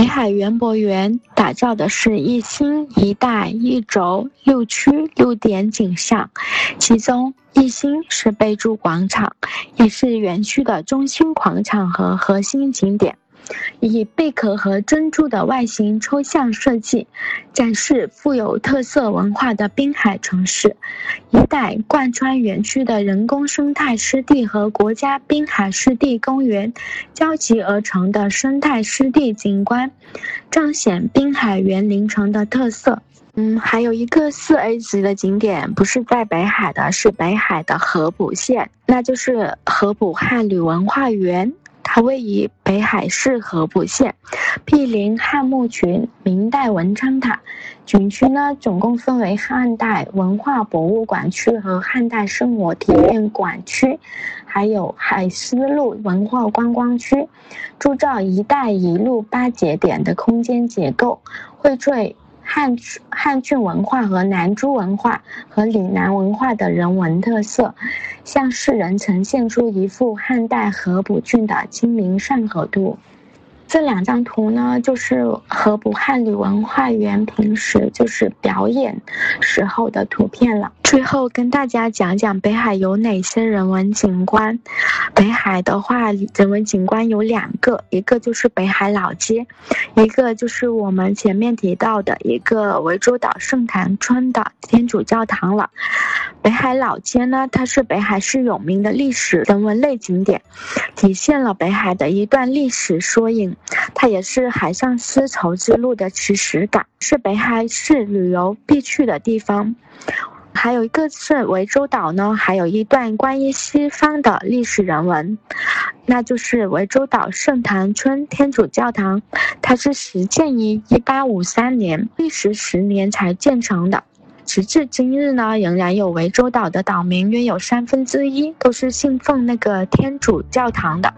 北海园博园打造的是一心一带一轴六区六点景象，其中一心是备注广场，也是园区的中心广场和核心景点。以贝壳和珍珠的外形抽象设计，展示富有特色文化的滨海城市。一带贯穿园区的人工生态湿地和国家滨海湿地公园交集而成的生态湿地景观，彰显滨海园林城的特色。嗯，还有一个四 A 级的景点，不是在北海的，是北海的合浦县，那就是合浦汉旅文化园。它位于北海市合浦县，毗邻汉墓群、明代文昌塔。景区呢，总共分为汉代文化博物馆区和汉代生活体验馆区，还有海丝路文化观光区，铸造“一带一路”八节点的空间结构，荟萃。汉汉郡文化和南珠文化和岭南文化的人文特色，向世人呈现出一幅汉代河浦郡的《清明上河图》。这两张图呢，就是河浦汉旅文化园平时就是表演时候的图片了。最后跟大家讲讲北海有哪些人文景观。北海的话，人文景观有两个，一个就是北海老街，一个就是我们前面提到的一个涠洲岛圣坛村的天主教堂了。北海老街呢，它是北海市有名的历史人文类景点，体现了北海的一段历史缩影。它也是海上丝绸之路的起始港，是北海市旅游必去的地方。还有一个是涠洲岛呢，还有一段关于西方的历史人文，那就是涠洲岛圣坛村天主教堂，它是始建于一八五三年，历时十年才建成的。直至今日呢，仍然有涠洲岛的岛民约有三分之一都是信奉那个天主教堂的。